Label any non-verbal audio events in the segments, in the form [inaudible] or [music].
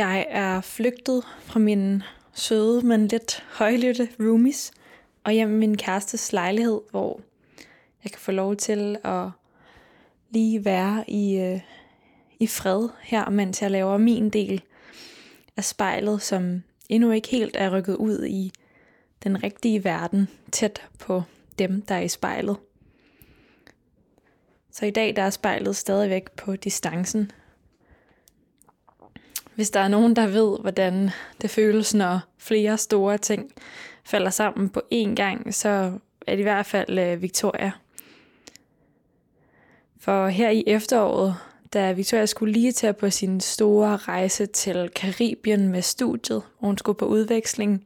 Jeg er flygtet fra min søde, men lidt højlytte roomies og hjem i min kærestes lejlighed, hvor jeg kan få lov til at lige være i, øh, i fred her, mens jeg laver min del af spejlet, som endnu ikke helt er rykket ud i den rigtige verden, tæt på dem, der er i spejlet. Så i dag der er spejlet stadigvæk på distancen. Hvis der er nogen, der ved, hvordan det føles, når flere store ting falder sammen på én gang, så er det i hvert fald øh, Victoria. For her i efteråret, da Victoria skulle lige tage på sin store rejse til Karibien med studiet, og hun skulle på udveksling,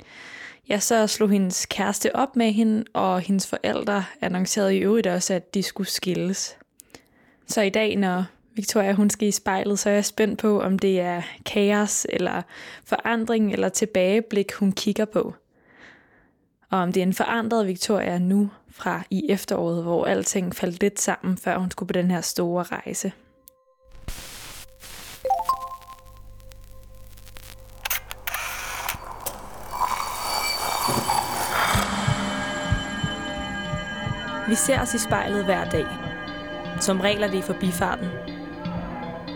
ja, så slog hendes kæreste op med hende, og hendes forældre annoncerede i øvrigt også, at de skulle skilles. Så i dag, når Victoria hun skal i spejlet, så er jeg spændt på, om det er kaos, eller forandring, eller tilbageblik, hun kigger på. Og om det er en forandret Victoria nu fra i efteråret, hvor alting faldt lidt sammen, før hun skulle på den her store rejse. Vi ser os i spejlet hver dag. Som regler det i forbifarten.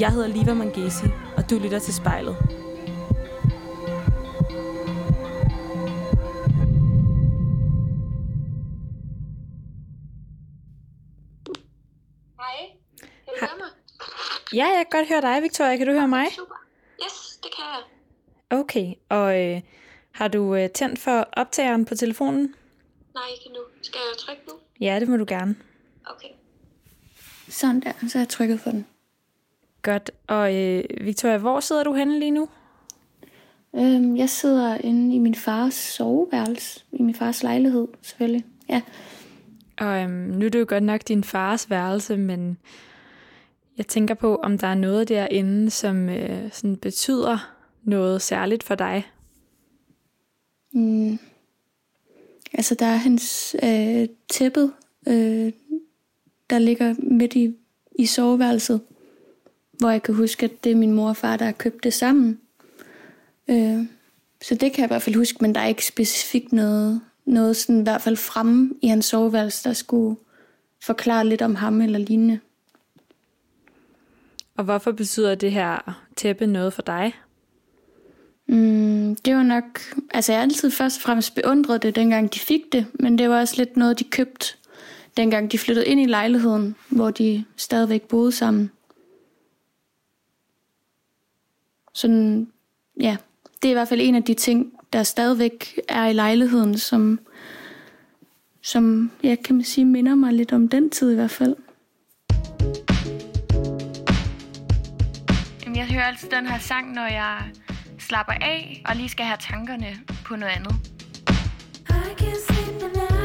Jeg hedder Liva Mangesi, og du lytter til spejlet. Ja, jeg kan godt høre dig, Victoria. Kan du høre mig? Super. Yes, det kan jeg. Okay, og øh, har du øh, tændt for optageren på telefonen? Nej, ikke nu. Skal jeg trykke nu? Ja, det må du gerne. Okay. Sådan der, så har jeg trykket for den. Godt. Og øh, Victoria, hvor sidder du henne lige nu? Øhm, jeg sidder inde i min fars soveværelse, i min fars lejlighed selvfølgelig. Ja, Og øhm, nu er det jo godt nok din fars værelse, men jeg tænker på, om der er noget derinde, som øh, sådan betyder noget særligt for dig. mm, altså der er hans øh, tæppet, øh, der ligger midt i, i soveværelset, hvor jeg kan huske, at det er min mor og far, der har købt det sammen. Øh, så det kan jeg i hvert fald huske, men der er ikke specifikt noget, noget sådan i hvert fald fremme i hans soveværelse, der skulle forklare lidt om ham eller lignende. Og hvorfor betyder det her tæppe noget for dig? Mm, det var nok... Altså, jeg har altid først og fremmest beundret det, dengang de fik det, men det var også lidt noget, de købte, dengang de flyttede ind i lejligheden, hvor de stadigvæk boede sammen. Sådan, ja, det er i hvert fald en af de ting, der stadigvæk er i lejligheden, som, som ja, kan man sige, minder mig lidt om den tid i hvert fald. Jamen, jeg hører altid den her sang, når jeg slapper af og lige skal have tankerne på noget andet. I can't sleep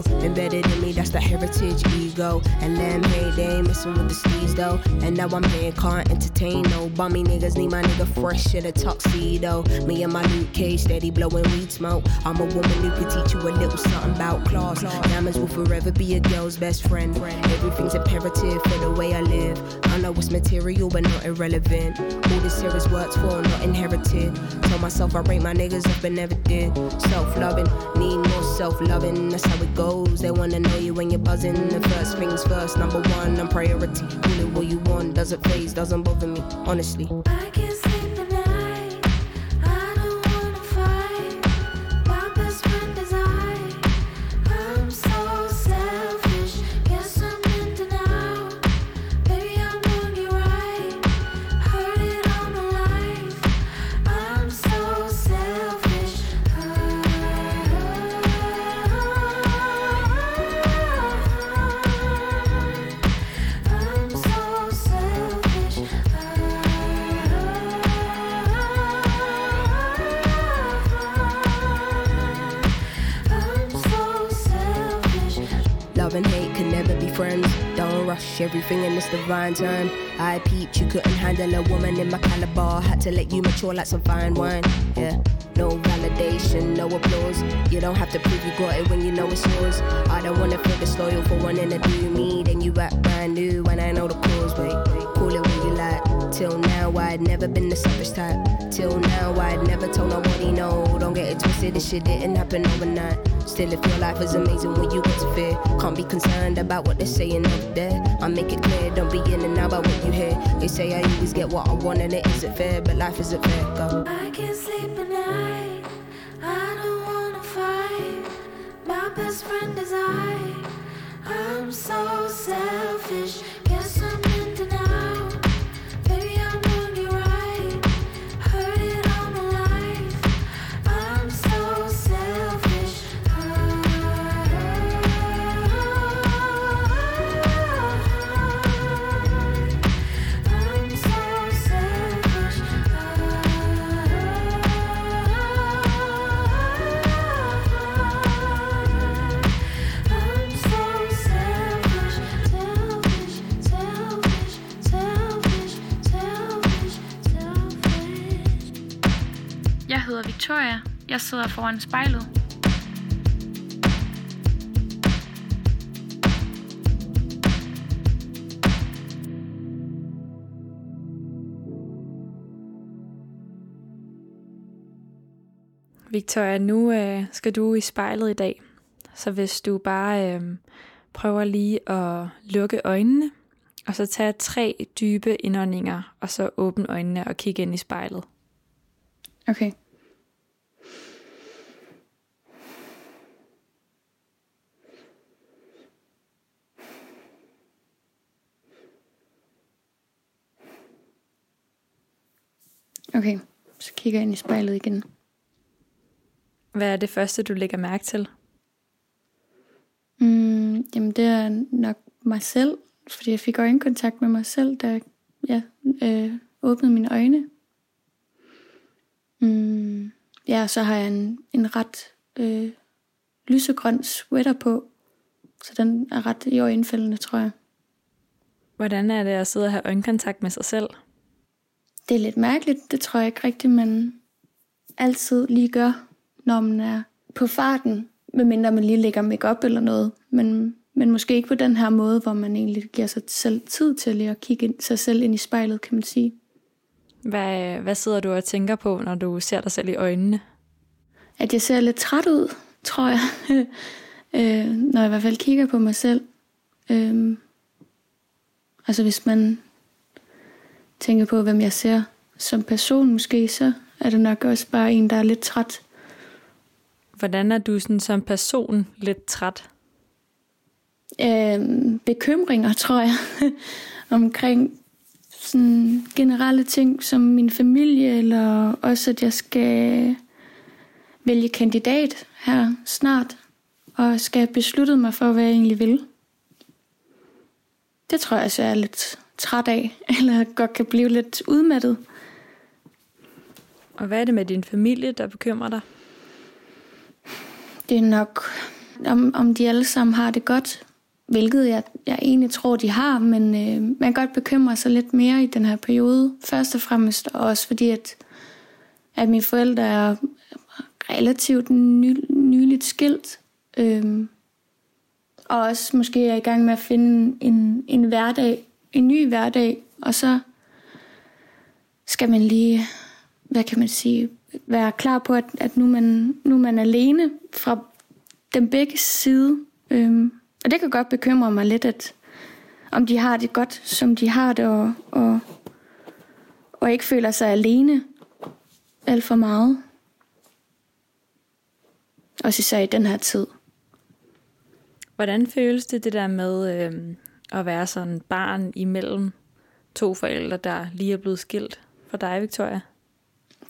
embedded in me, that's the heritage ego. And them hey, they ain't messing with the steez though. And now I'm here, can't entertain no bummy niggas. Need my nigga fresh in a tuxedo. Me and my Luke Cage steady blowing weed smoke. I'm a woman who could teach you a little something about class. Diamonds will forever be a girl's best friend. Everything's imperative for the way I live. I know it's material, but not irrelevant. All this here is worked for, not inherited. Told myself I rate my niggas up and never did. Self loving, need more self loving, that's how it goes. They wanna know you when you're buzzing. The first things first, number one, and priority. Call it what you want, doesn't phase, doesn't bother me, honestly. I can't sleep divine time. I peeped, you couldn't handle a woman in my caliber. Had to let you mature like some fine wine. Yeah, no validation, no applause. You don't have to prove you got it when you know it's yours. I don't wanna feel disloyal for wanting to do me. Then you act brand new when I know the cause. Wait, call it you like. Till now, I'd never been the selfish type. Till now, I'd never told nobody no. Don't get it twisted, this shit didn't happen overnight. Still, if your life is amazing when you get to fear, can't be concerned about what they're saying up there. I make it clear, don't be in and out about what you hear. They say I always get what I want and it isn't fair, but life isn't fair. Go. I can't sleep at night. I don't wanna fight. My best friend is I. I'm so selfish. Jeg sidder foran spejlet. Victoria, nu øh, skal du i spejlet i dag. Så hvis du bare øh, prøver lige at lukke øjnene, og så tage tre dybe indåndinger, og så åbne øjnene og kigge ind i spejlet. Okay. Okay, så kigger jeg ind i spejlet igen. Hvad er det første, du lægger mærke til? Mm, jamen, det er nok mig selv, fordi jeg fik øjenkontakt med mig selv, da jeg ja, øh, åbnede mine øjne. Mm, ja, så har jeg en, en ret øh, lysegrøn sweater på, så den er ret i øjenfældende, tror jeg. Hvordan er det at sidde og have øjenkontakt med sig selv? Det er lidt mærkeligt, det tror jeg ikke rigtigt, man altid lige gør, når man er på farten, medmindre man lige lægger makeup eller noget. Men, men måske ikke på den her måde, hvor man egentlig giver sig selv tid til lige at kigge ind, sig selv ind i spejlet, kan man sige. Hvad, hvad sidder du og tænker på, når du ser dig selv i øjnene? At jeg ser lidt træt ud, tror jeg, [laughs] øh, når jeg i hvert fald kigger på mig selv. Øh, altså hvis man tænker på, hvem jeg ser som person måske, så er det nok også bare en, der er lidt træt. Hvordan er du sådan som person lidt træt? øh, bekymringer, tror jeg, [laughs] omkring sådan generelle ting som min familie, eller også at jeg skal vælge kandidat her snart, og skal have besluttet mig for, hvad jeg egentlig vil. Det tror jeg, så er lidt træt af, [laughs] eller godt kan blive lidt udmattet. Og hvad er det med din familie, der bekymrer dig? Det er nok, om, om de alle sammen har det godt, hvilket jeg, jeg egentlig tror, de har, men øh, man kan godt bekymre sig lidt mere i den her periode. Først og fremmest og også fordi, at, at mine forældre er relativt ny, nyligt skilt. Øh, og også måske er i gang med at finde en, en hverdag, en ny hverdag, og så skal man lige, hvad kan man sige, være klar på, at, at nu, man, nu man er alene fra den begge side. Øhm, og det kan godt bekymre mig lidt, at om de har det godt, som de har det, og, og, og ikke føler sig alene alt for meget. Også især i den her tid. Hvordan føles det, det der med øh, at være sådan barn imellem to forældre, der lige er blevet skilt for dig, Victoria?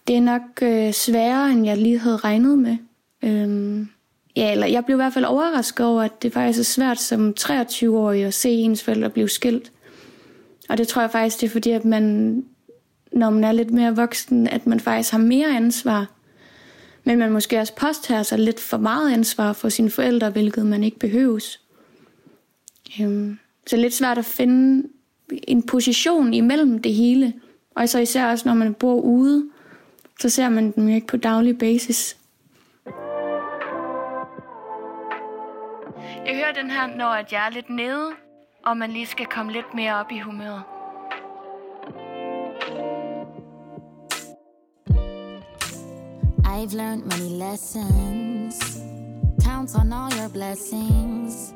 Det er nok øh, sværere, end jeg lige havde regnet med. Øhm, ja, eller jeg blev i hvert fald overrasket over, at det faktisk er svært som 23-årig at se ens forældre blive skilt. Og det tror jeg faktisk, det er fordi, at man, når man er lidt mere voksen, at man faktisk har mere ansvar. Men man måske også påtager sig lidt for meget ansvar for sine forældre, hvilket man ikke behøves. Øhm, så det er lidt svært at finde en position imellem det hele. Og så især også, når man bor ude, så ser man dem jo ikke på daglig basis. Jeg hører den her, når at jeg er lidt nede, og man lige skal komme lidt mere op i humøret. I've learned many lessons. Count on all your blessings.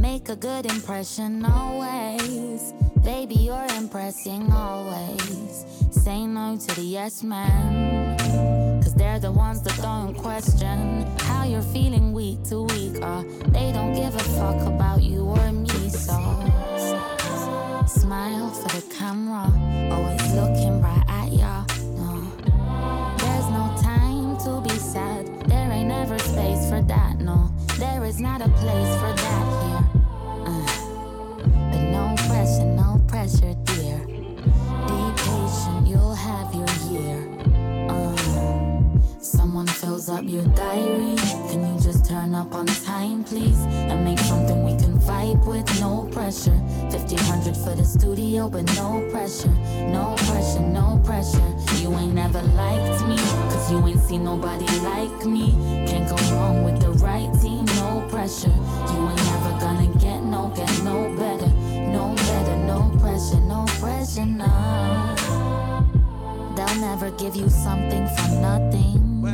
Make a good impression always. Baby, you're impressing always. Say no to the yes man. Cause they're the ones that don't question how you're feeling week to week. Uh, they don't give a fuck about you or me, so smile for the camera. Always looking right at ya. No. There's no time to be sad. There ain't ever space for that, no. There is not a place for that no pressure, dear. Be patient, you'll have your year. Uh, someone fills up your diary. Can you just turn up on time, please? And make something we can vibe with, no pressure. 1500 for the studio, but no pressure. No pressure, no pressure. You ain't never liked me, cause you ain't seen nobody like me. Can't go wrong with the right team, no pressure. You ain't never gonna get no, get no better. No. They'll never give you something for nothing.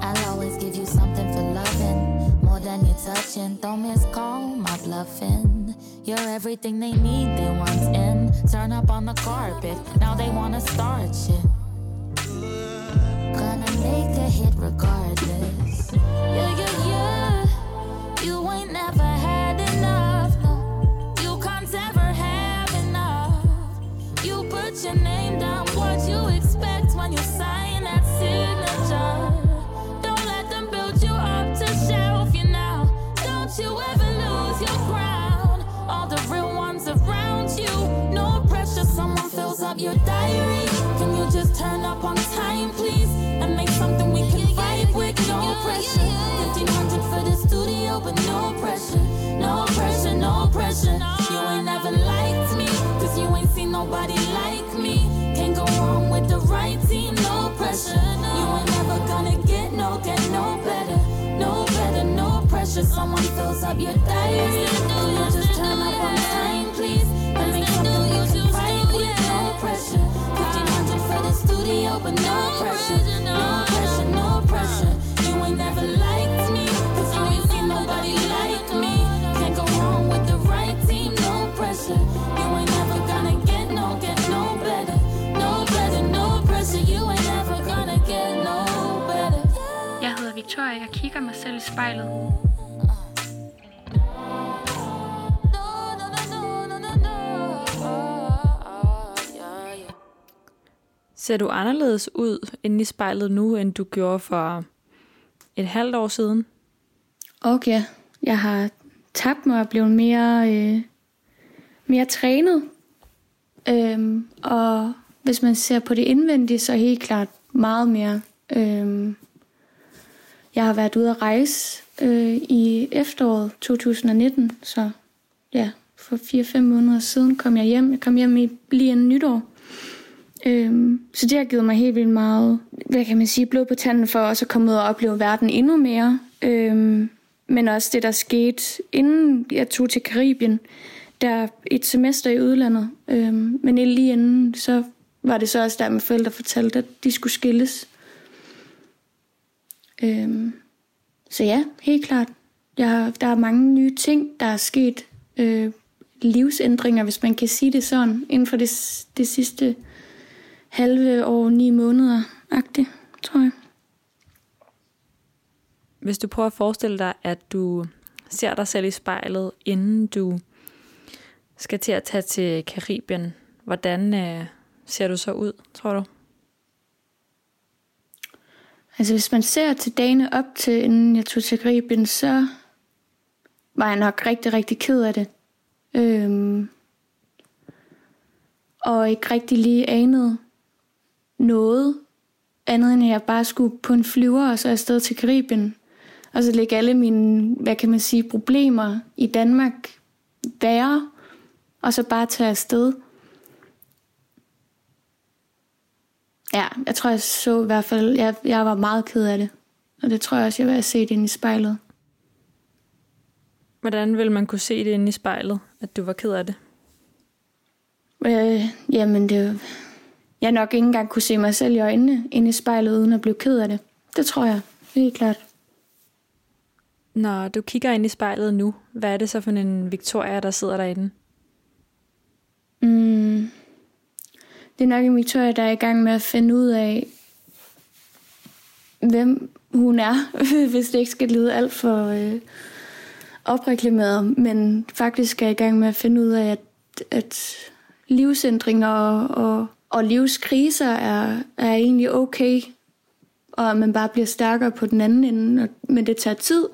I'll always give you something for loving. More than you're touching. Don't miss call my bluffing. You're everything they need, they want in. Turn up on the carpet, now they wanna start shit. Gonna make a hit regardless. Your diary. Can you just turn up on time, please? And make something we can vibe with, no pressure. 1500 for the studio, but no pressure. No pressure, no pressure. You ain't never liked me, cause you ain't seen nobody like me. Can't go wrong with the right team, no pressure. You ain't never gonna get no, get no better. No better, no pressure. Someone fills up your diary. Can you just turn up on time, studio, but no pressure. No pressure, no pressure. You ain't never liked me, cause you ain't seen nobody like me. Can't go wrong with the right team, no pressure. You ain't never gonna get no, get no better. No better, no pressure. You ain't never gonna get no better. Jeg hedder Victoria, jeg kigger mig selv i spejlet. Ser du anderledes ud inde i spejlet nu, end du gjorde for et halvt år siden? Okay, jeg har tabt mig og blevet mere, øh, mere trænet. Øhm, og hvis man ser på det indvendige, så helt klart meget mere. Øhm, jeg har været ude at rejse øh, i efteråret 2019, så ja, for 4-5 måneder siden kom jeg hjem. Jeg kom hjem i, lige inden nytår. Øhm, så det har givet mig helt vildt meget, hvad kan man sige, blod på tanden for også at komme ud og opleve verden endnu mere. Øhm, men også det, der skete, inden jeg tog til Karibien, der et semester i udlandet. Øhm, men lige inden, så var det så også der, mine forældre fortalte, at de skulle skilles. Øhm, så ja, helt klart. Jeg har, der er mange nye ting, der er sket. Øh, livsændringer, hvis man kan sige det sådan, inden for det, det sidste halve år, ni måneder, agtigt, tror jeg. Hvis du prøver at forestille dig, at du ser dig selv i spejlet, inden du skal til at tage til Karibien, hvordan øh, ser du så ud, tror du? Altså hvis man ser til dagene op til, inden jeg tog til Karibien, så var jeg nok rigtig, rigtig ked af det. Øhm, og ikke rigtig lige anede noget andet, end at jeg bare skulle på en flyver og så afsted til Karibien. Og så lægge alle mine, hvad kan man sige, problemer i Danmark være, og så bare tage afsted. Ja, jeg tror, jeg så i hvert fald, jeg, jeg var meget ked af det. Og det tror jeg også, jeg vil have set ind i spejlet. Hvordan vil man kunne se det inde i spejlet, at du var ked af det? Øh, jamen, det Jeg nok ikke engang kunne se mig selv i øjnene inde i spejlet, uden at blive ked af det. Det tror jeg, helt klart. Når du kigger ind i spejlet nu, hvad er det så for en Victoria, der sidder derinde? Mm. Det er nok en Victoria, der er i gang med at finde ud af, hvem hun er, [laughs] hvis det ikke skal lyde alt for øh, opreklameret, men faktisk er i gang med at finde ud af, at, at livsændringer og, og, og livskriser er, er egentlig okay, og man bare bliver stærkere på den anden ende, og, men det tager tid.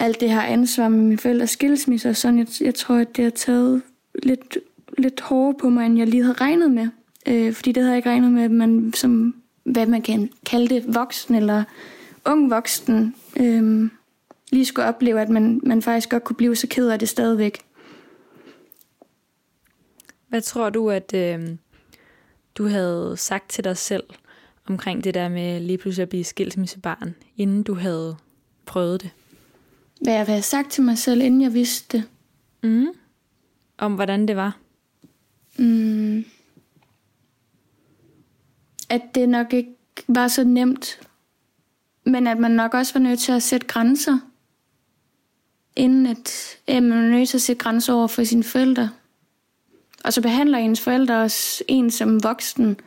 Alt det her ansvar med mine forældres skilsmisse og sådan, jeg, jeg tror, at det har taget lidt, lidt hårdere på mig, end jeg lige havde regnet med. Øh, fordi det havde jeg ikke regnet med, at man som, hvad man kan kalde det, voksen eller ung voksen, øh, lige skulle opleve, at man, man faktisk godt kunne blive så ked af det stadigvæk. Hvad tror du, at øh, du havde sagt til dig selv omkring det der med lige pludselig at blive skilsmissebarn, inden du havde prøvet det? Hvad jeg havde sagt til mig selv, inden jeg vidste det. Mm. Om hvordan det var? Mm. At det nok ikke var så nemt, men at man nok også var nødt til at sætte grænser. Inden at ja, man er nødt til at sætte grænser over for sine forældre. Og så behandler ens forældre også en som voksen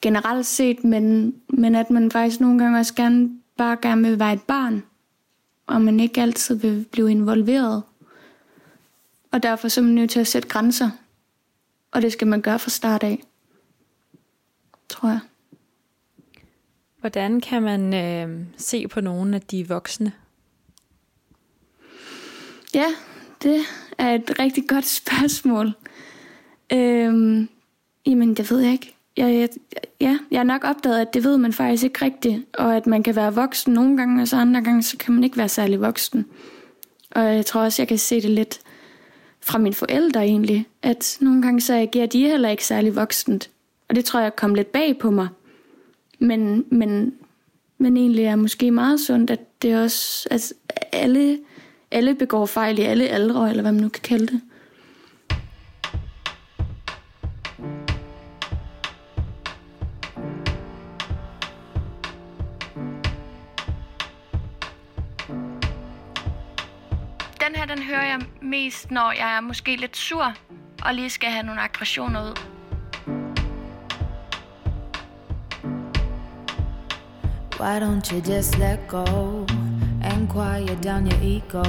generelt set, men, men at man faktisk nogle gange også gerne, bare gerne vil være et barn, og man ikke altid vil blive involveret. Og derfor så er man nødt til at sætte grænser. Og det skal man gøre fra start af. Tror jeg. Hvordan kan man øh, se på nogle af de voksne? Ja, det er et rigtig godt [laughs] spørgsmål. Øhm, jamen, det ved jeg ikke. Jeg, jeg, ja, jeg har nok opdaget, at det ved man faktisk ikke rigtigt, og at man kan være voksen nogle gange, og så andre gange, så kan man ikke være særlig voksen. Og jeg tror også, jeg kan se det lidt fra mine forældre egentlig, at nogle gange så agerer de heller ikke særlig voksent. Og det tror jeg kom lidt bag på mig. Men, men, men egentlig er måske meget sundt, at det også, at alle, alle begår fejl i alle aldre, eller hvad man nu kan kalde det. Den her, den hører jeg mest, når jeg er måske lidt sur, og lige skal have nogle aggressioner ud. Why don't you just let go and quiet down your ego?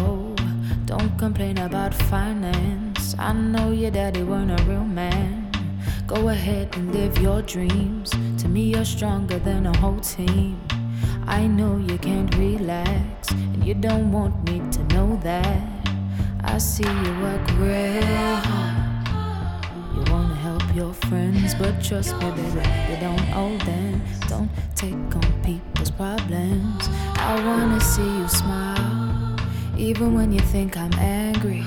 Don't complain about finance. I know your daddy weren't a real man. Go ahead and live your dreams. To me, you're stronger than a whole team. I know you can't relax, and you don't want me to know that. I see you work real hard. You wanna help your friends, but trust me, baby, you don't owe them. Don't take on people's problems. I wanna see you smile, even when you think I'm angry.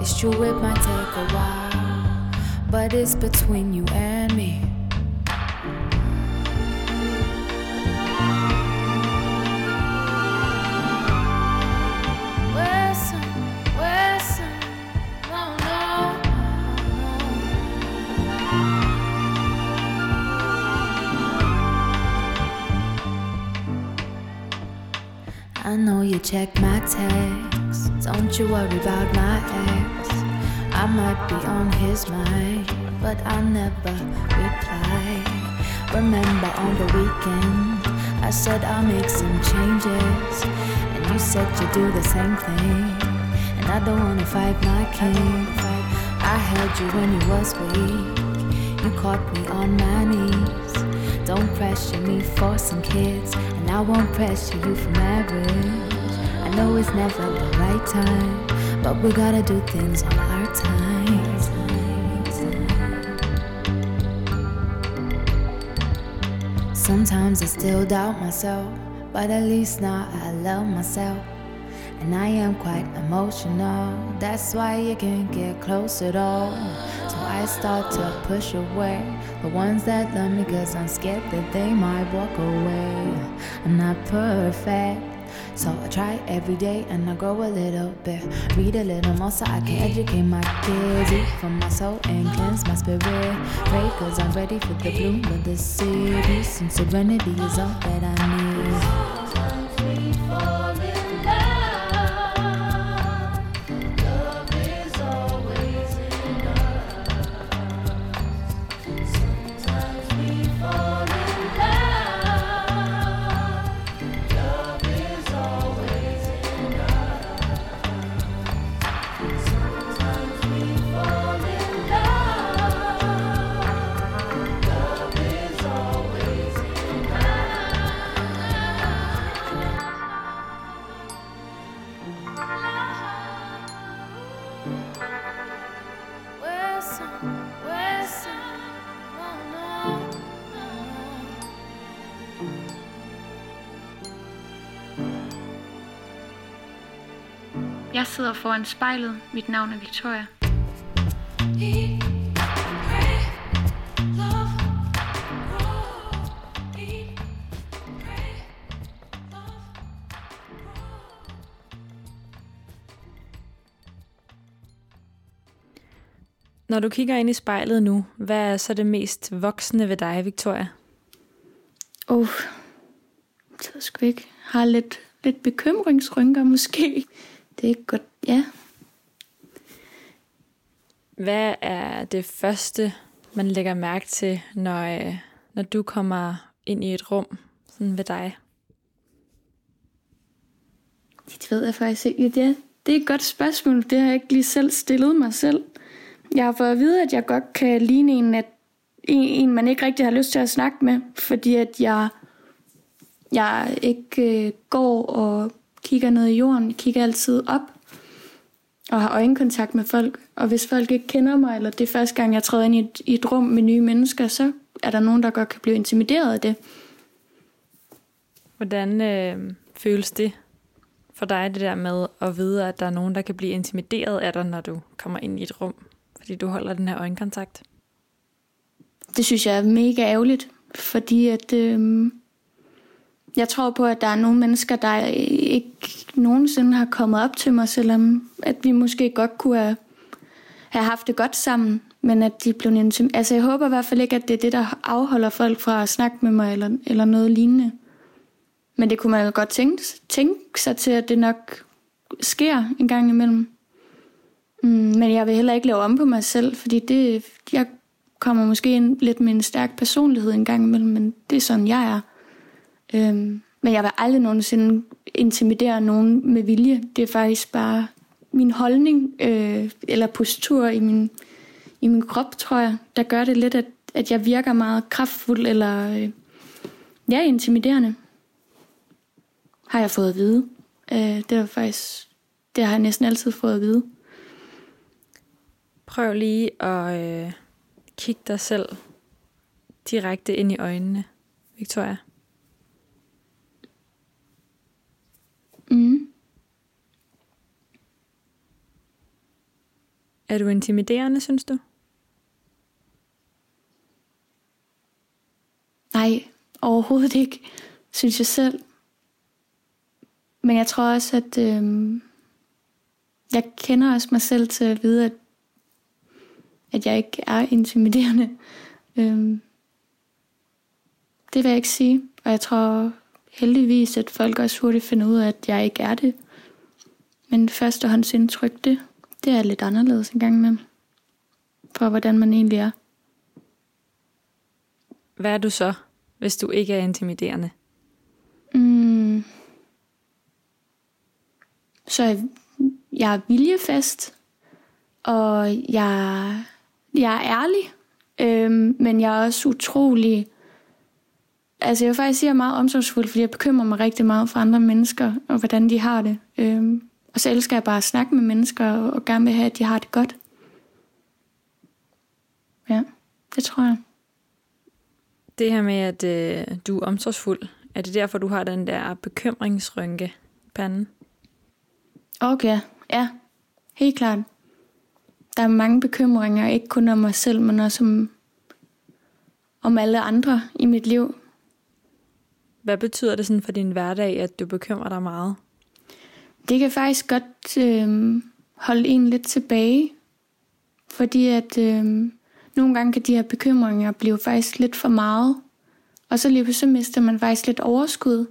It's true, it might take a while, but it's between you and me. Know you check my texts. Don't you worry about my ex. I might be on his mind, but I never reply. Remember on the weekend, I said I'll make some changes, and you said you'd do the same thing. And I don't wanna fight my king. I held you when you was weak. You caught me on my knees. Don't pressure me for some kids, and I won't pressure you for marriage. I know it's never the right time, but we gotta do things on our time. Sometimes I still doubt myself, but at least now I love myself. And I am quite emotional, that's why you can't get close at all. I start to push away the ones that love me, cause I'm scared that they might walk away. I'm not perfect. So I try every day and I grow a little bit. Read a little more so I can educate my kids. Eat from my soul and cleanse my spirit. Pray cause I'm ready for the bloom of the city. Some serenity is all that I need. Sidder foran spejlet. Mit navn er Victoria. Når du kigger ind i spejlet nu, hvad er så det mest voksne ved dig, Victoria? Uh, det ved sgu ikke. Har lidt, lidt bekymringsrynker måske. Det er godt, ja. Hvad er det første, man lægger mærke til, når, øh, når du kommer ind i et rum sådan ved dig? Det ved jeg faktisk ikke. Ja, det er et godt spørgsmål. Det har jeg ikke lige selv stillet mig selv. Jeg har fået at vide, at jeg godt kan ligne en, at, en, en man ikke rigtig har lyst til at snakke med, fordi at jeg, jeg ikke øh, går og kigger ned i jorden. Kigger altid op og har øjenkontakt med folk. Og hvis folk ikke kender mig, eller det er første gang, jeg træder ind i et, i et rum med nye mennesker, så er der nogen, der godt kan blive intimideret af det. Hvordan øh, føles det for dig, det der med at vide, at der er nogen, der kan blive intimideret af dig, når du kommer ind i et rum, fordi du holder den her øjenkontakt? Det synes jeg er mega ærgerligt, fordi at, øh, jeg tror på, at der er nogle mennesker, der ikke nogensinde har kommet op til mig, selvom at vi måske godt kunne have, have haft det godt sammen, men at de blev intim- Altså jeg håber i hvert fald ikke, at det er det, der afholder folk fra at snakke med mig, eller, eller noget lignende. Men det kunne man jo godt tænke, tænke sig til, at det nok sker en gang imellem. Mm, men jeg vil heller ikke lave om på mig selv, fordi det, jeg kommer måske ind lidt med en stærk personlighed en gang imellem, men det er sådan, jeg er. Øhm, men jeg vil aldrig nogensinde intimidere nogen med vilje. Det er faktisk bare min holdning øh, eller postur i min, i min krop, tror jeg, der gør det lidt, at, at jeg virker meget kraftfuld eller øh, ja, intimiderende. Har jeg fået at vide. Øh, det er faktisk, det har jeg næsten altid fået at vide. Prøv lige at øh, kigge dig selv direkte ind i øjnene, Victoria. Mm. Er du intimiderende, synes du? Nej, overhovedet ikke, synes jeg selv. Men jeg tror også, at øhm, jeg kender også mig selv til at vide, at, at jeg ikke er intimiderende. Øhm, det vil jeg ikke sige. Og jeg tror heldigvis, at folk også hurtigt finder ud af, at jeg ikke er det. Men førstehåndsindtryk, det, det er lidt anderledes en gang med. For hvordan man egentlig er. Hvad er du så, hvis du ikke er intimiderende? Mm. Så jeg, jeg er viljefast, og jeg, jeg er ærlig, øhm, men jeg er også utrolig... Altså jeg vil faktisk sige, at jeg er meget omsorgsfuld, fordi jeg bekymrer mig rigtig meget for andre mennesker, og hvordan de har det. Øhm, og så elsker jeg bare at snakke med mennesker, og, og gerne vil have, at de har det godt. Ja, det tror jeg. Det her med, at øh, du er omsorgsfuld, er det derfor, du har den der bekymringsrynke panden? Okay, ja, helt klart. Der er mange bekymringer, ikke kun om mig selv, men også om, om alle andre i mit liv. Hvad betyder det sådan for din hverdag, at du bekymrer dig meget? Det kan faktisk godt øh, holde en lidt tilbage, fordi at øh, nogle gange kan de her bekymringer blive faktisk lidt for meget, og så lige pludselig mister man faktisk lidt overskud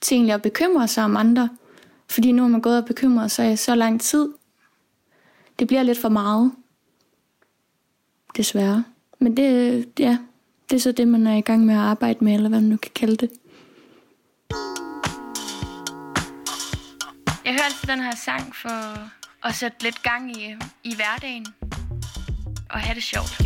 til egentlig at bekymre sig om andre, fordi nu har man gået og bekymret sig i så lang tid. Det bliver lidt for meget, desværre. Men det, ja, det er så det, man er i gang med at arbejde med, eller hvad man nu kan kalde det. Jeg hører altid den her sang for at sætte lidt gang i, i hverdagen og have det sjovt.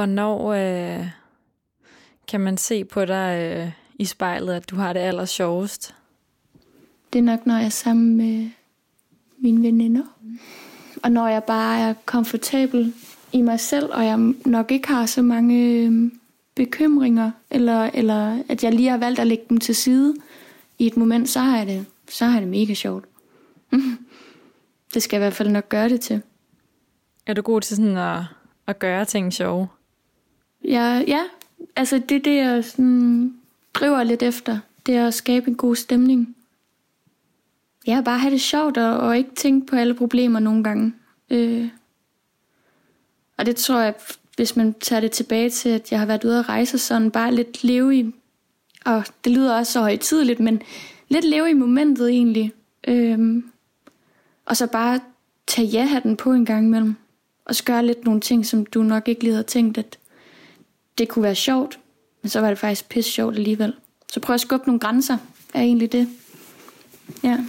Hvornår øh, kan man se på dig øh, i spejlet, at du har det aller sjovest? Det er nok, når jeg er sammen med mine veninder. Og når jeg bare er komfortabel i mig selv, og jeg nok ikke har så mange øh, bekymringer, eller, eller at jeg lige har valgt at lægge dem til side i et moment, så har jeg det, så har jeg det mega sjovt. [laughs] det skal jeg i hvert fald nok gøre det til. Er du god til sådan at, at gøre ting sjove? Ja, ja, altså det er det, jeg sådan driver lidt efter. Det er at skabe en god stemning. Ja, bare have det sjovt og, og ikke tænke på alle problemer nogle gange. Øh. Og det tror jeg, hvis man tager det tilbage til, at jeg har været ude at rejse sådan, bare lidt leve i, og det lyder også så højtidligt, men lidt leve i momentet egentlig. Øh. Og så bare tage ja-hatten på en gang imellem. Og så gøre lidt nogle ting, som du nok ikke lige havde tænkt, at det kunne være sjovt, men så var det faktisk pisse sjovt alligevel. Så prøv at skubbe nogle grænser, er egentlig det. Ja.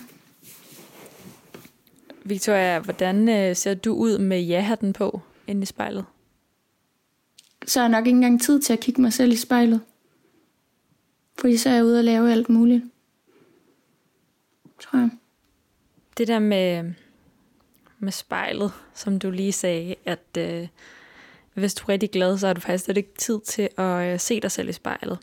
Victoria, hvordan øh, ser du ud med ja-hatten på inde i spejlet? Så er jeg nok ikke engang tid til at kigge mig selv i spejlet. Fordi så er jeg ude og lave alt muligt. Tror jeg. Det der med, med spejlet, som du lige sagde, at øh, hvis du er rigtig glad, så har du faktisk slet ikke tid til at øh, se dig selv i spejlet.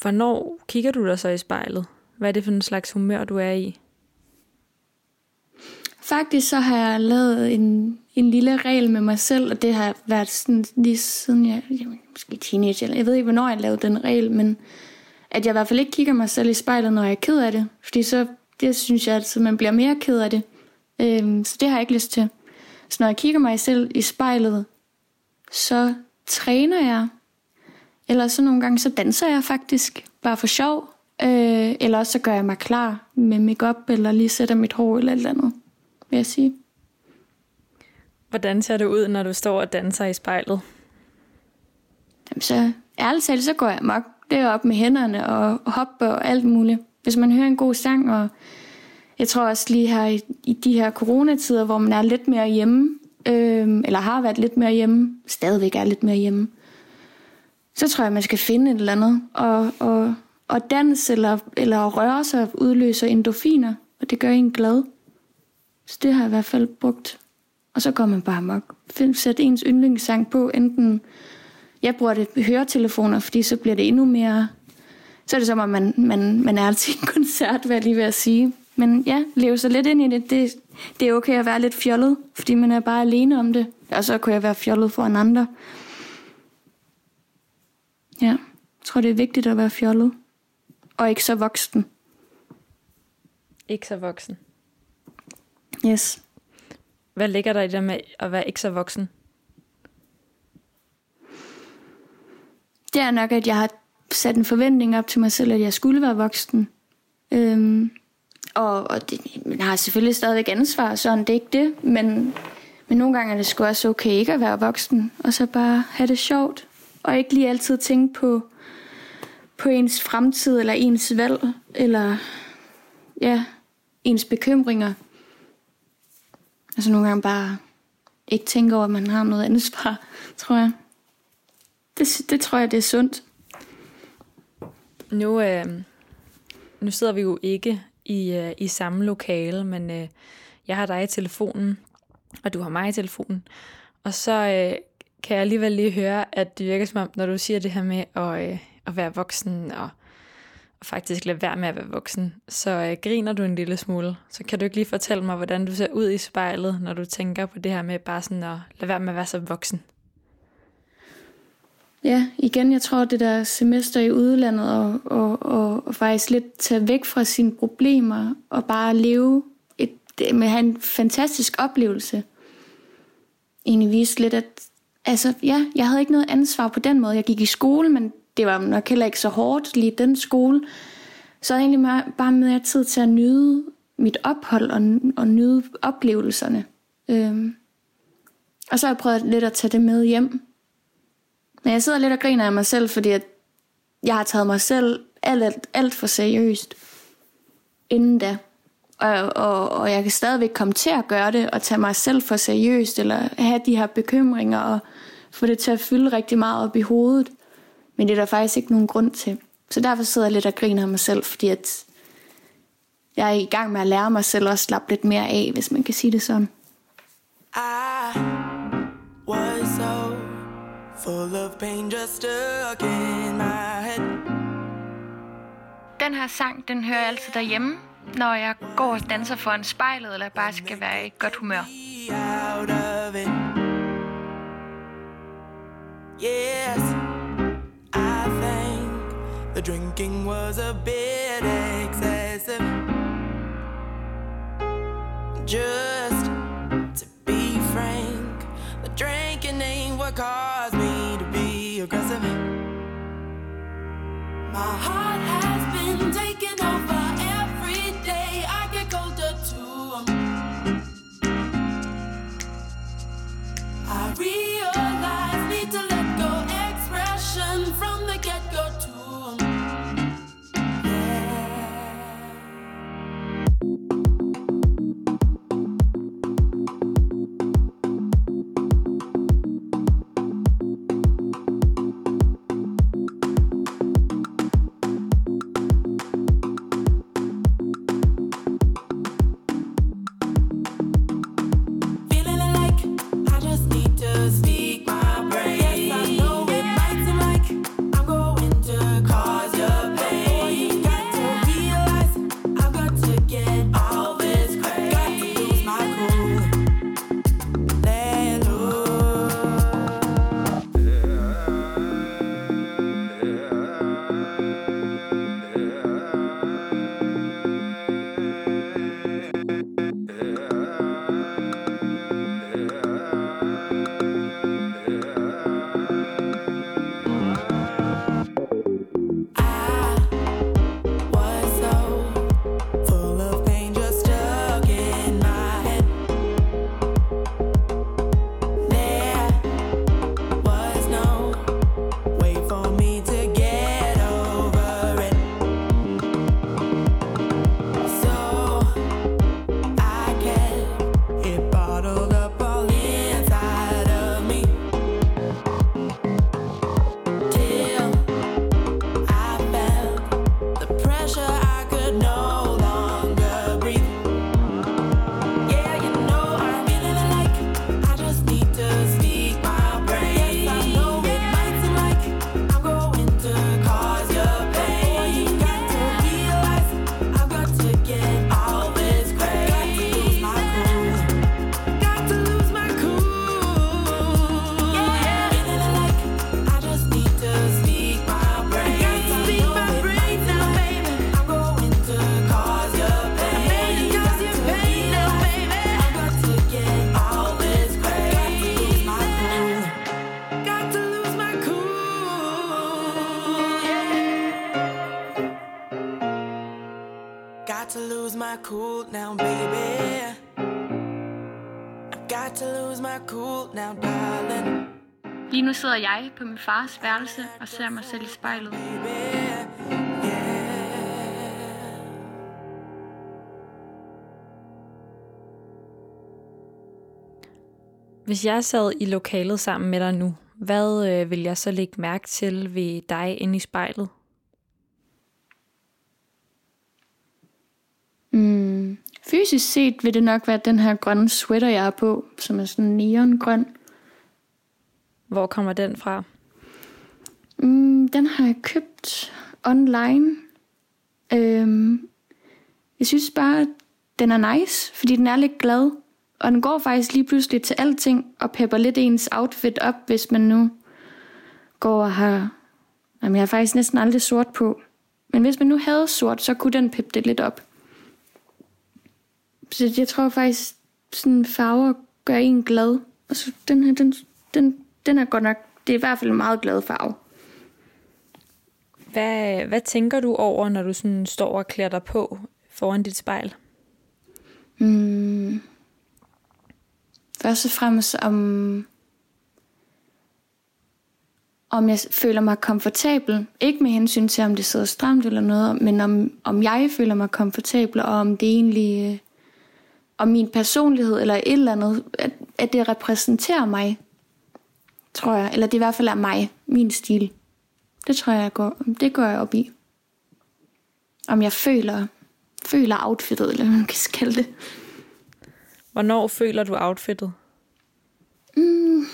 Hvornår kigger du dig så i spejlet? Hvad er det for en slags humør, du er i? Faktisk så har jeg lavet en, en lille regel med mig selv, og det har været sådan lige siden jeg, jeg måske teenager, eller jeg ved ikke, hvornår jeg lavede den regel, men at jeg i hvert fald ikke kigger mig selv i spejlet, når jeg er ked af det. Fordi så, det synes jeg, at man bliver mere ked af det. Øhm, så det har jeg ikke lyst til. Så når jeg kigger mig selv i spejlet, så træner jeg. Eller så nogle gange, så danser jeg faktisk, bare for sjov. Øh, eller også så gør jeg mig klar med makeup eller lige sætter mit hår eller et eller andet, vil jeg sige. Hvordan ser det ud, når du står og danser i spejlet? Jamen, så ærligt talt, så går jeg mok. Det er op med hænderne og hoppe og alt muligt. Hvis man hører en god sang, og jeg tror også lige her i, i de her coronatider, hvor man er lidt mere hjemme, øh, eller har været lidt mere hjemme, stadigvæk er lidt mere hjemme, så tror jeg, man skal finde et eller andet. Og, og, og dans eller, eller røre sig udløser endorfiner, og det gør en glad. Så det har jeg i hvert fald brugt. Og så går man bare mok. Sæt ens yndlingssang på, enten jeg bruger det høretelefoner, fordi så bliver det endnu mere... Så er det som om, man, man, man er til en [laughs] koncert, hvad jeg lige ved at sige. Men ja, leve sig lidt ind i det. det. Det er okay at være lidt fjollet, fordi man er bare alene om det. Og så kunne jeg være fjollet for en andre. Ja, jeg tror, det er vigtigt at være fjollet. Og ikke så voksen. Ikke så voksen. Yes. Hvad ligger der i det med at være ikke så voksen? Det er nok, at jeg har sat en forventning op til mig selv, at jeg skulle være voksen. Øhm, og og det, man har selvfølgelig stadigvæk ansvar, sådan det er ikke det, men, men nogle gange er det sgu også okay ikke at være voksen, og så bare have det sjovt, og ikke lige altid tænke på, på ens fremtid, eller ens valg, eller ja, ens bekymringer. Altså nogle gange bare ikke tænke over, at man har noget ansvar, [laughs] tror jeg. Det, det tror jeg, det er sundt. Nu, øh, nu sidder vi jo ikke i, øh, i samme lokale, men øh, jeg har dig i telefonen, og du har mig i telefonen. Og så øh, kan jeg alligevel lige høre, at det virker som om, når du siger det her med at, øh, at være voksen og, og faktisk lade være med at være voksen, så øh, griner du en lille smule. Så kan du ikke lige fortælle mig, hvordan du ser ud i spejlet, når du tænker på det her med bare sådan at lade være med at være så voksen? Ja, igen, jeg tror, det der semester i udlandet, og, og, og, og faktisk lidt tage væk fra sine problemer, og bare leve et, med at have en fantastisk oplevelse, egentlig viste lidt, at altså, ja, jeg havde ikke noget ansvar på den måde. Jeg gik i skole, men det var nok heller ikke så hårdt lige den skole. Så jeg egentlig bare mere tid til at nyde mit ophold og, og nyde oplevelserne. Øhm. Og så har jeg prøvet lidt at tage det med hjem. Men jeg sidder lidt og griner af mig selv, fordi at jeg har taget mig selv alt, alt, alt for seriøst inden da. Og, og, og jeg kan stadigvæk komme til at gøre det, og tage mig selv for seriøst, eller have de her bekymringer, og få det til at fylde rigtig meget op i hovedet. Men det er der faktisk ikke nogen grund til. Så derfor sidder jeg lidt og griner af mig selv, fordi at jeg er i gang med at lære mig selv at slappe lidt mere af, hvis man kan sige det sådan. Ah full of pain, just stuck in my head. Den her sang, den hører jeg altid derhjemme, når jeg går og danser foran spejlet, eller bare skal være i godt humør. Yes, I think the drinking was a bit excessive. Just to be frank, the drinking ain't what caused me to be aggressive. My heart has been taken it my cool now, baby. I got to lose my cool now, darling. Lige nu sidder jeg på min fars værelse og ser mig selv i spejlet. Hvis jeg sad i lokalet sammen med dig nu, hvad øh, vil jeg så lægge mærke til ved dig inde i spejlet? Mm, fysisk set vil det nok være den her grønne sweater, jeg har på, som er sådan neongrøn. Hvor kommer den fra? Mm, den har jeg købt online. Øhm, jeg synes bare, den er nice, fordi den er lidt glad. Og den går faktisk lige pludselig til alting og pepper lidt ens outfit op, hvis man nu går og har... Jamen, jeg har faktisk næsten aldrig sort på. Men hvis man nu havde sort, så kunne den peppe det lidt op. Så jeg tror faktisk, sådan farver gør en glad. Og så den her, den, den, den er godt nok... Det er i hvert fald en meget glad farve. Hvad, hvad tænker du over, når du sådan står og klæder dig på foran dit spejl? Mm. Først og fremmest om, om jeg føler mig komfortabel. Ikke med hensyn til, om det sidder stramt eller noget, men om, om jeg føler mig komfortabel, og om det egentlig... Om min personlighed eller et eller andet, at, at det repræsenterer mig, tror jeg. Eller det i hvert fald er mig, min stil. Det tror jeg, jeg går, det går jeg op i. Om jeg føler, føler outfittet, eller hvad man kan kalde det. Hvornår føler du outfittet? Mm,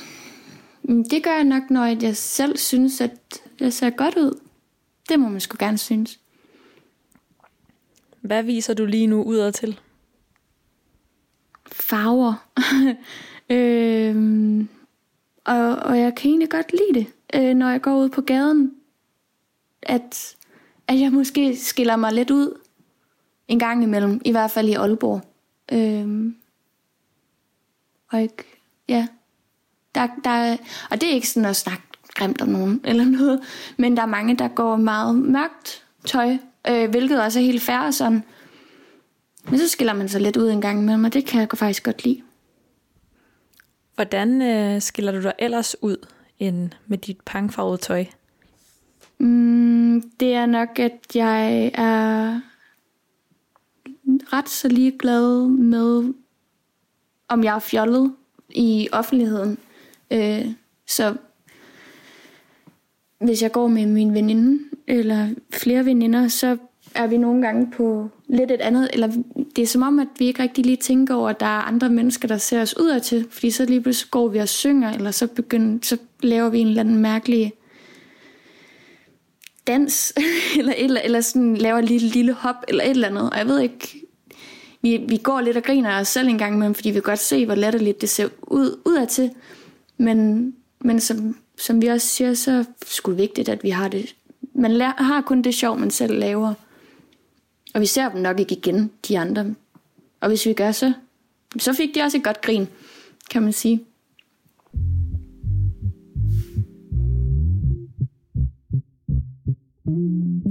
det gør jeg nok, når jeg selv synes, at jeg ser godt ud. Det må man sgu gerne synes. Hvad viser du lige nu udad til? Farver. [laughs] øhm, og, og jeg kan egentlig godt lide det, øh, når jeg går ud på gaden. At, at jeg måske skiller mig lidt ud en gang imellem. I hvert fald i Aalborg. Øhm, og ikke, ja. Der, der, og det er ikke sådan at snakke grimt om nogen eller noget. Men der er mange, der går meget mørkt tøj. Øh, hvilket også er helt fair sådan. sådan. Men så skiller man sig lidt ud en gang imellem, og det kan jeg faktisk godt lide. Hvordan øh, skiller du dig ellers ud end med dit pangfarvede tøj? Mm, det er nok, at jeg er ret så ligeglad med, om jeg er fjollet i offentligheden. Øh, så hvis jeg går med min veninde, eller flere veninder, så er vi nogle gange på lidt et andet, eller det er som om, at vi ikke rigtig lige tænker over, at der er andre mennesker, der ser os ud til, fordi så lige pludselig går vi og synger, eller så, begynder, så laver vi en eller anden mærkelig dans, [laughs] eller, eller, eller sådan laver et lille, lille hop, eller et eller andet, og jeg ved ikke, vi, vi går lidt og griner af os selv en gang imellem, fordi vi kan godt se, hvor latterligt det ser ud, ud af til, men, men som, som vi også siger, så er det sgu vigtigt, at vi har det, man lærer, har kun det sjov, man selv laver, og vi ser dem nok ikke igen, de andre. Og hvis vi gør så, så fik de også et godt grin, kan man sige.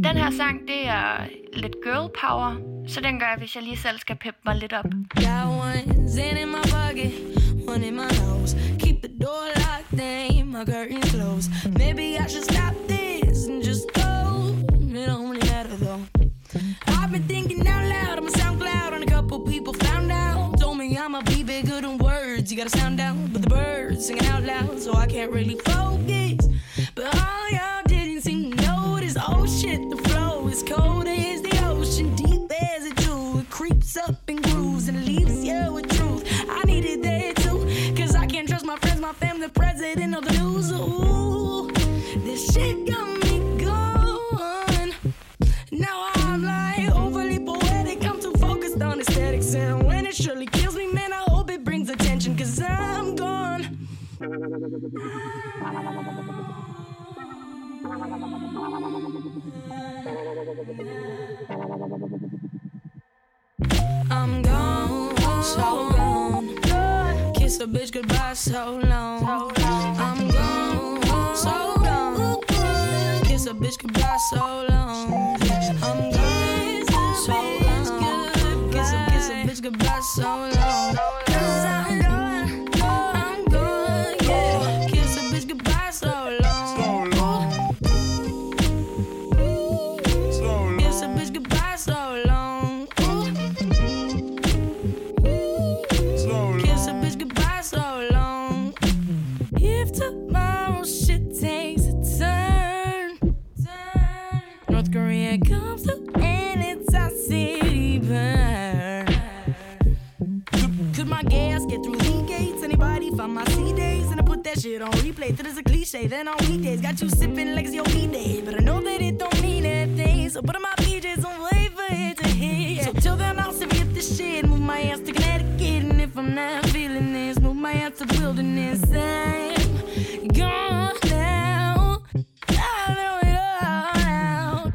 Den her sang, det er lidt girl power, så den gør jeg, hvis jeg lige selv skal peppe mig lidt op. Got one Zen in my pocket, one in my nose. Keep the door locked, keep my curtain closed. Maybe I should stop this and just go. It don't been thinking out loud on my SoundCloud, and a couple people found out. Told me I'm a be big than words, you gotta sound down. But the birds singing out loud, so I can't really focus. But all y'all didn't seem to notice. Oh shit, the flow is cold a bitch goodbye so long. I'm gone, so gone. Kiss a bitch goodbye so long. I'm gone, so gone. Kiss a kiss a bitch goodbye so long. Got you sipping like it's your B day. But I know that it don't mean anything. So put on my PJs and wait for it to hit. So till then, I'll get this shit. Move my ass to Connecticut. And if I'm not feeling this, move my ass to the wilderness. I'm gone now. I know it all now.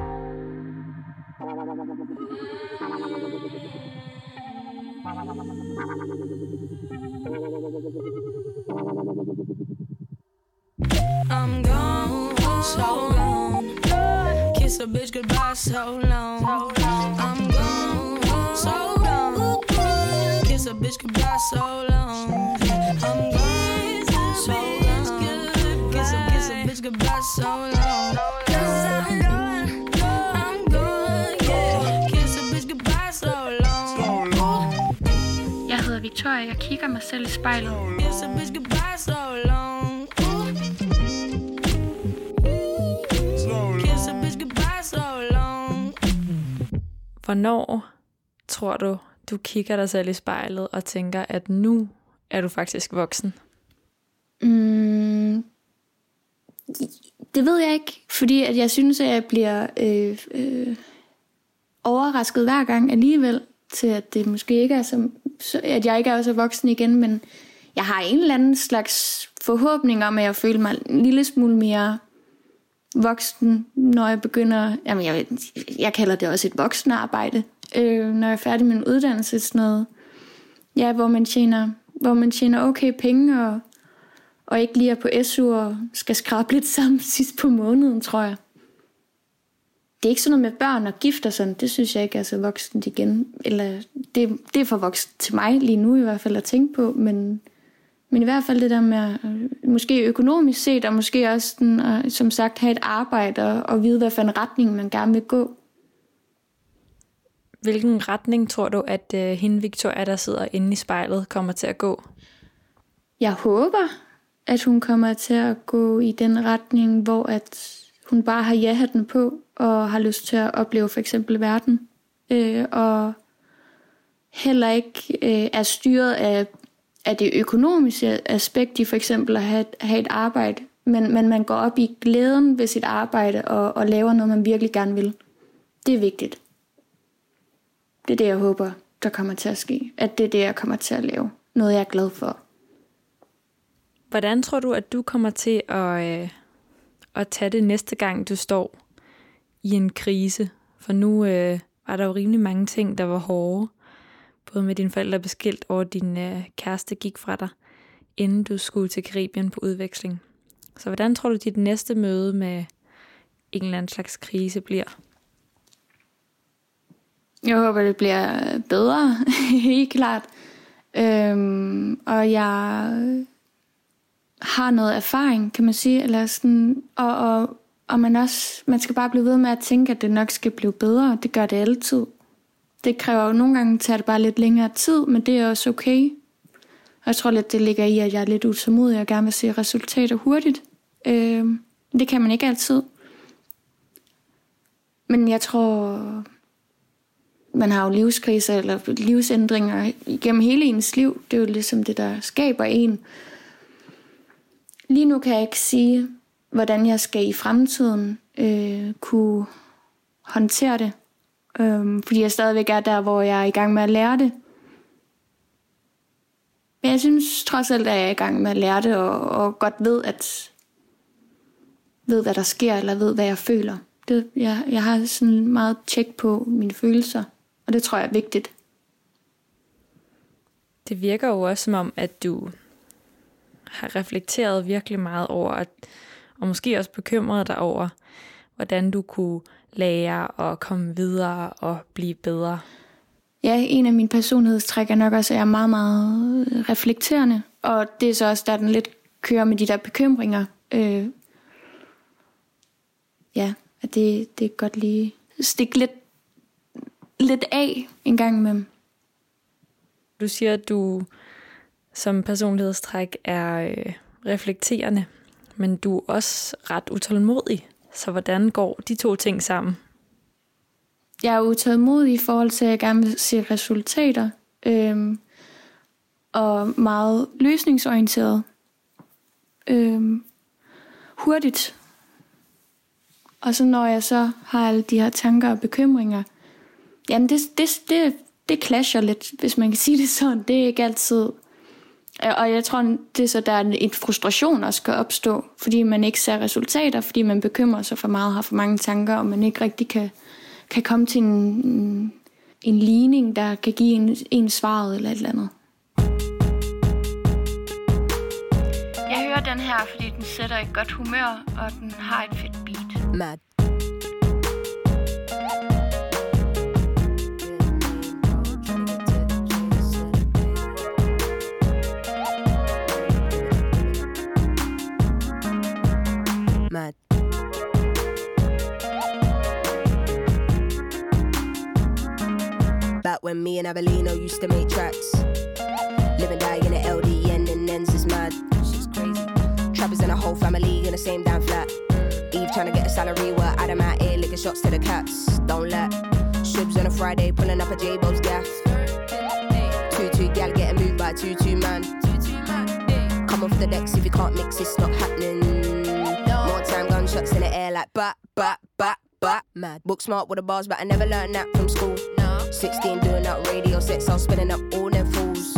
I'm gone, bitch goodbye so long. I'm gone, so gone. Kiss a bitch goodbye so long. I'm gone, so gone. Kiss a kiss a bitch goodbye so long. Cause I'm gone, I'm gone, yeah. Kiss a bitch goodbye so long. Jeg hedder Victoria, jeg kigger mig selv i spejlet. Hvornår tror du, du kigger dig selv i spejlet og tænker, at nu er du faktisk voksen? Mm, det ved jeg ikke, fordi at jeg synes, at jeg bliver øh, øh, overrasket hver gang alligevel til, at det måske ikke er så, så, at jeg ikke er så voksen igen, men jeg har en eller anden slags forhåbning om, at jeg føler mig en lille smule mere voksen, når jeg begynder, jamen jeg, jeg kalder det også et voksenarbejde, øh, når jeg er færdig med en uddannelse, sådan noget, ja, hvor man tjener, hvor man tjener okay penge, og, og ikke lige er på SU og skal skrabe lidt sammen [laughs] sidst på måneden, tror jeg. Det er ikke sådan noget med børn og gift og sådan, det synes jeg ikke er så voksent igen. Eller det, det er for voksen til mig lige nu i hvert fald at tænke på, men, men i hvert fald det der med øh, måske økonomisk set, og måske også den, at, som sagt have et arbejde og, og vide, hvad for en retning man gerne vil gå. Hvilken retning tror du, at øh, hende Victoria, der sidder inde i spejlet, kommer til at gå? Jeg håber, at hun kommer til at gå i den retning, hvor at hun bare har ja-hatten på, og har lyst til at opleve for eksempel verden. Øh, og heller ikke øh, er styret af, af det økonomiske aspekt i for eksempel at have, have et arbejde, men, men man går op i glæden ved sit arbejde og, og laver noget, man virkelig gerne vil. Det er vigtigt. Det er det, jeg håber, der kommer til at ske. At det er det, jeg kommer til at lave. Noget, jeg er glad for. Hvordan tror du, at du kommer til at, øh, at tage det næste gang, du står i en krise? For nu øh, var der jo rimelig mange ting, der var hårde. Både med dine forældre beskilt over din øh, kæreste gik fra dig, inden du skulle til Karibien på udveksling. Så hvordan tror du, dit næste møde med en eller anden slags krise bliver? Jeg håber, det bliver bedre, [laughs] helt klart. Øhm, og jeg har noget erfaring, kan man sige. Eller sådan, og, og, og man, også, man skal bare blive ved med at tænke, at det nok skal blive bedre. Det gør det altid. Det kræver jo nogle gange, tager det bare lidt længere tid, men det er også okay. Og jeg tror lidt, det ligger i, at jeg er lidt utålmodig og gerne vil se resultater hurtigt. Øh, det kan man ikke altid. Men jeg tror, man har jo livskriser eller livsændringer igennem hele ens liv. Det er jo ligesom det, der skaber en. Lige nu kan jeg ikke sige, hvordan jeg skal i fremtiden øh, kunne håndtere det. Øh, fordi jeg stadigvæk er der, hvor jeg er i gang med at lære det. Men jeg synes trods alt, at jeg er i gang med at lære det, og, og godt ved, at ved, hvad der sker, eller ved, hvad jeg føler. Det, jeg, jeg har sådan meget tjek på mine følelser, og det tror jeg er vigtigt. Det virker jo også som om, at du har reflekteret virkelig meget over, at, og måske også bekymret dig over, hvordan du kunne lære at komme videre og blive bedre. Ja, en af mine personlighedstræk er nok også, at jeg er meget, meget reflekterende. Og det er så også, der den lidt kører med de der bekymringer. Øh, ja, at det, det er godt lige stikke lidt, lidt af en gang imellem. Du siger, at du som personlighedstræk er øh, reflekterende, men du er også ret utålmodig. Så hvordan går de to ting sammen? Jeg er utålmodig i forhold til, at jeg gerne vil se resultater. Øhm, og meget løsningsorienteret. Øhm, hurtigt. Og så når jeg så har alle de her tanker og bekymringer, jamen det, det, det, det clasher lidt, hvis man kan sige det sådan. Det er ikke altid... Og jeg tror, det er så, der er en frustration også skal opstå, fordi man ikke ser resultater, fordi man bekymrer sig for meget, har for mange tanker, og man ikke rigtig kan, kan komme til en, en, en ligning, der kan give en, en svaret eller et eller andet. Jeg hører den her, fordi den sætter et godt humør, og den har et fedt beat. Mad. Me and Avelino used to make tracks. Live and die in the LDN and ends is mad. She's crazy. Trappers and a whole family in the same damn flat. Eve trying to get a salary while Adam out here licking shots to the cats. Don't let Shibs on a Friday pulling up a J-Bo's gas. Two two gal getting moved by two two man. Come off the decks if you can't mix, it's not happening. More time gunshots in the air like bat bat bat bat. Mad. Book smart with the bars, but I never learned that from school. 16 doing up radio sets, I was spinning up all them fools.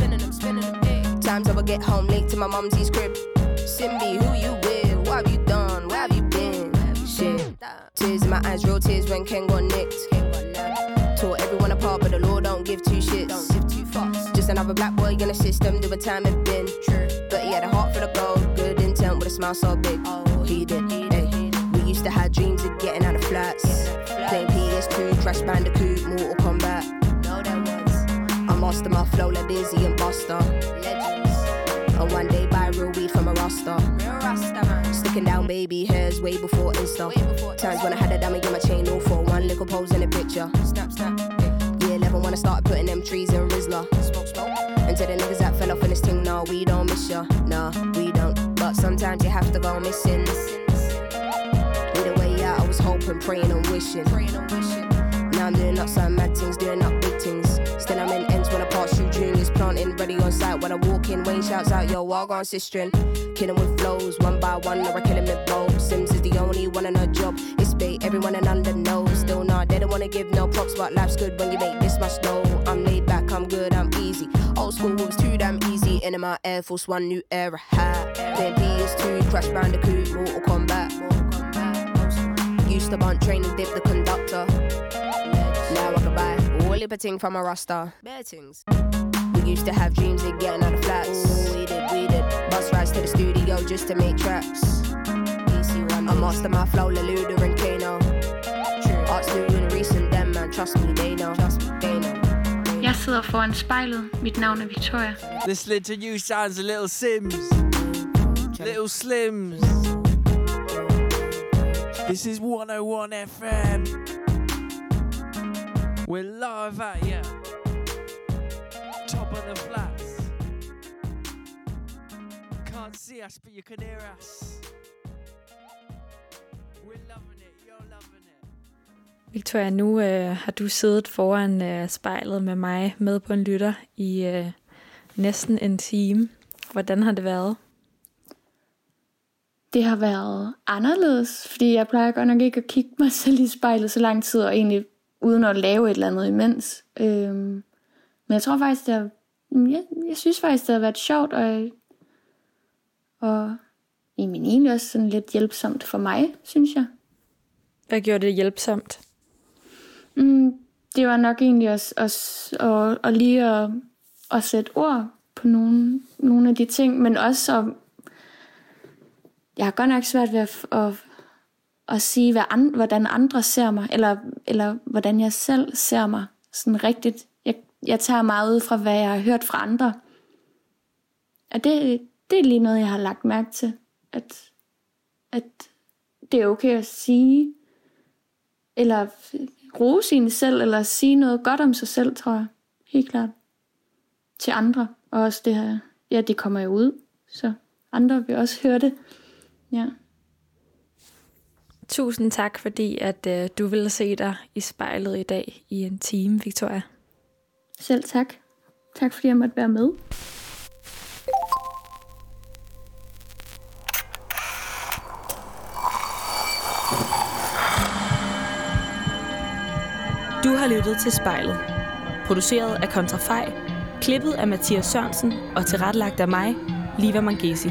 Times I would get home late to my mumsy's crib. Simbi, who you with? What have you done? Where have you been? Shit. Tears in my eyes, real tears when Ken got nicked. Tore everyone apart, but the law don't give two shits. Don't give two fucks. Just another black boy in the system, do a time and bin. True. But he had a heart for the gold, good intent with a smile so big. Oh, he did. Hey. We used to have dreams of getting out of flats. Playing PS2, Crash Bandicoot, Mortal Kombat. No, there was. I master my flow like Dizzy and Buster. Legends. And one day buy real weed from a Rasta. Sticking down baby hairs way before Insta. Times when I had a dummy in my chain, all for one little pose in a picture. Snap, snap. Year 11 when I started putting them trees in Rizla. Smoke, smoke. And to the niggas that fell off in this thing, nah, we don't miss ya. Nah, we don't. But sometimes you have to go missing. Out, I was hoping, praying and wishing. Now I'm doing up some mad things, doing up big things. Still I'm in ends when I pass through juniors, planting ready on site. When I walk in, Wayne shouts out, yo, walk on sistering. Killing with flows, one by one, or I kill him with bows. Sims is the only one on her job. It's bait, everyone in under knows. Still not, they don't wanna give no props, but life's good when you make this much dough. I'm laid back, I'm good, I'm easy. Old school was too damn easy. In my Air Force One, new era hat. Then PS2, Crash Bandicoot, Mortal Kombat. Used to bunt training, dip the conductor. Now I can buy all liberting from a Rasta. Bare things. We used to have dreams of getting out of flats. Ooh, we did, we did. Bus rides to the studio just to make tracks. I master my flow, Leluda and Kano. Arts new and recent, them man, trust me, they know. Trust me, they know. Jeg sidder foran spejlet. Mit navn er Victoria. Listening to you sounds a little Sims. Little Slims. This is 101 FM. We're live at ya. Top of the flats. Can't see us, but you can hear us. We're loving it. You're loving it. Victoria, nu øh, har du siddet foran øh, spejlet med mig med på en lytter i øh, næsten en time. Hvordan har det været? Det har været anderledes, fordi jeg plejer godt nok ikke at kigge mig [laughs] selv i spejlet så lang tid, og egentlig uden at lave et eller andet imens. Øhm, men jeg tror faktisk, det har, jeg, jeg synes faktisk, det har været sjovt, og, og egentlig egentlig også sådan lidt hjælpsomt for mig, synes jeg. Hvad gjorde det hjælpsomt? Mm, det var nok egentlig også, også og, og lige at, at sætte ord på nogle, nogle af de ting, men også at, jeg har godt nok svært ved at, at, at sige, hvad and, hvordan andre ser mig, eller, eller hvordan jeg selv ser mig sådan rigtigt. Jeg, jeg tager meget ud fra, hvad jeg har hørt fra andre. Og det, det er lige noget, jeg har lagt mærke til, at, at det er okay at sige, eller rose en selv, eller sige noget godt om sig selv, tror jeg. Helt klart. Til andre. Og også det her, ja, det kommer jo ud, så andre vil også høre det. Ja. Tusind tak, fordi at øh, du ville se dig i spejlet i dag i en time, Victoria. Selv tak. Tak fordi jeg måtte være med. Du har lyttet til spejlet. Produceret af Kontrafej, klippet af Mathias Sørensen og tilrettelagt af mig, Liva Mangesi.